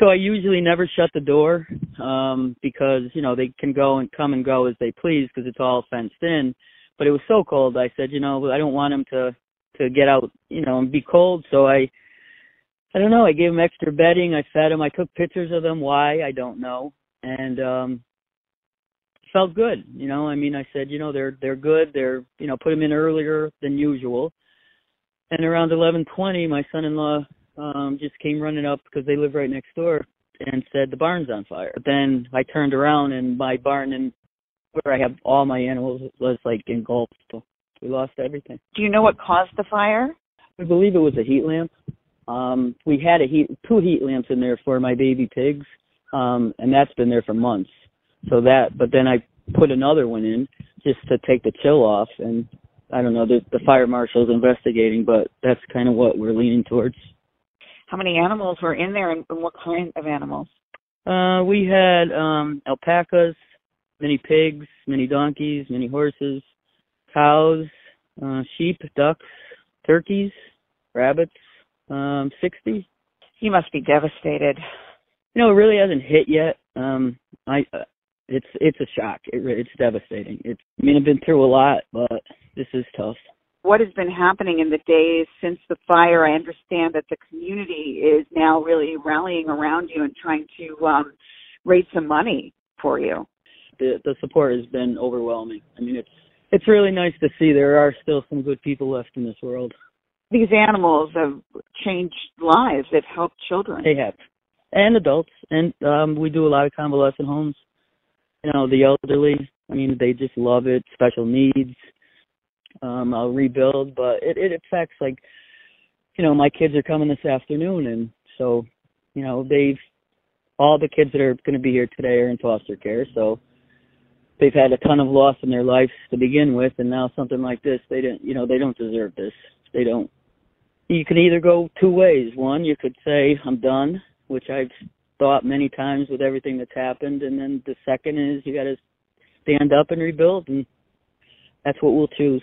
So I usually never shut the door um, because you know they can go and come and go as they please because it's all fenced in. But it was so cold. I said, you know, I don't want them to to get out, you know, and be cold. So I, I don't know. I gave them extra bedding. I fed them. I took pictures of them. Why I don't know. And um, felt good. You know, I mean, I said, you know, they're they're good. They're you know, put them in earlier than usual. And around 11:20, my son-in-law um, just came running up because they live right next door and said the barn's on fire. But Then I turned around and my barn and where I have all my animals was like engulfed. So we lost everything. Do you know what caused the fire? I believe it was a heat lamp. Um, we had a heat, two heat lamps in there for my baby pigs, um, and that's been there for months. So that, but then I put another one in just to take the chill off, and I don't know. The, the fire marshal's investigating, but that's kind of what we're leaning towards. How many animals were in there, and, and what kind of animals? Uh, we had um, alpacas, many pigs, many donkeys, many horses, cows, uh, sheep, ducks, turkeys, rabbits. Um, sixty. You must be devastated. You know, it really hasn't hit yet. Um, I, uh, it's it's a shock. It, it's devastating. It's. I mean, I've been through a lot, but this is tough. What has been happening in the days since the fire? I understand that the community is now really rallying around you and trying to um, raise some money for you. The the support has been overwhelming. I mean, it's it's really nice to see there are still some good people left in this world. These animals have changed lives. They've helped children. They have, and adults, and um, we do a lot of convalescent homes. You know, the elderly. I mean, they just love it. Special needs. Um, I'll rebuild, but it it affects like, you know, my kids are coming this afternoon, and so, you know, they've all the kids that are going to be here today are in foster care, so they've had a ton of loss in their lives to begin with, and now something like this, they didn't, you know, they don't deserve this. They don't you can either go two ways. One, you could say, I'm done, which I've thought many times with everything that's happened. And then the second is you got to stand up and rebuild. And that's what we'll choose.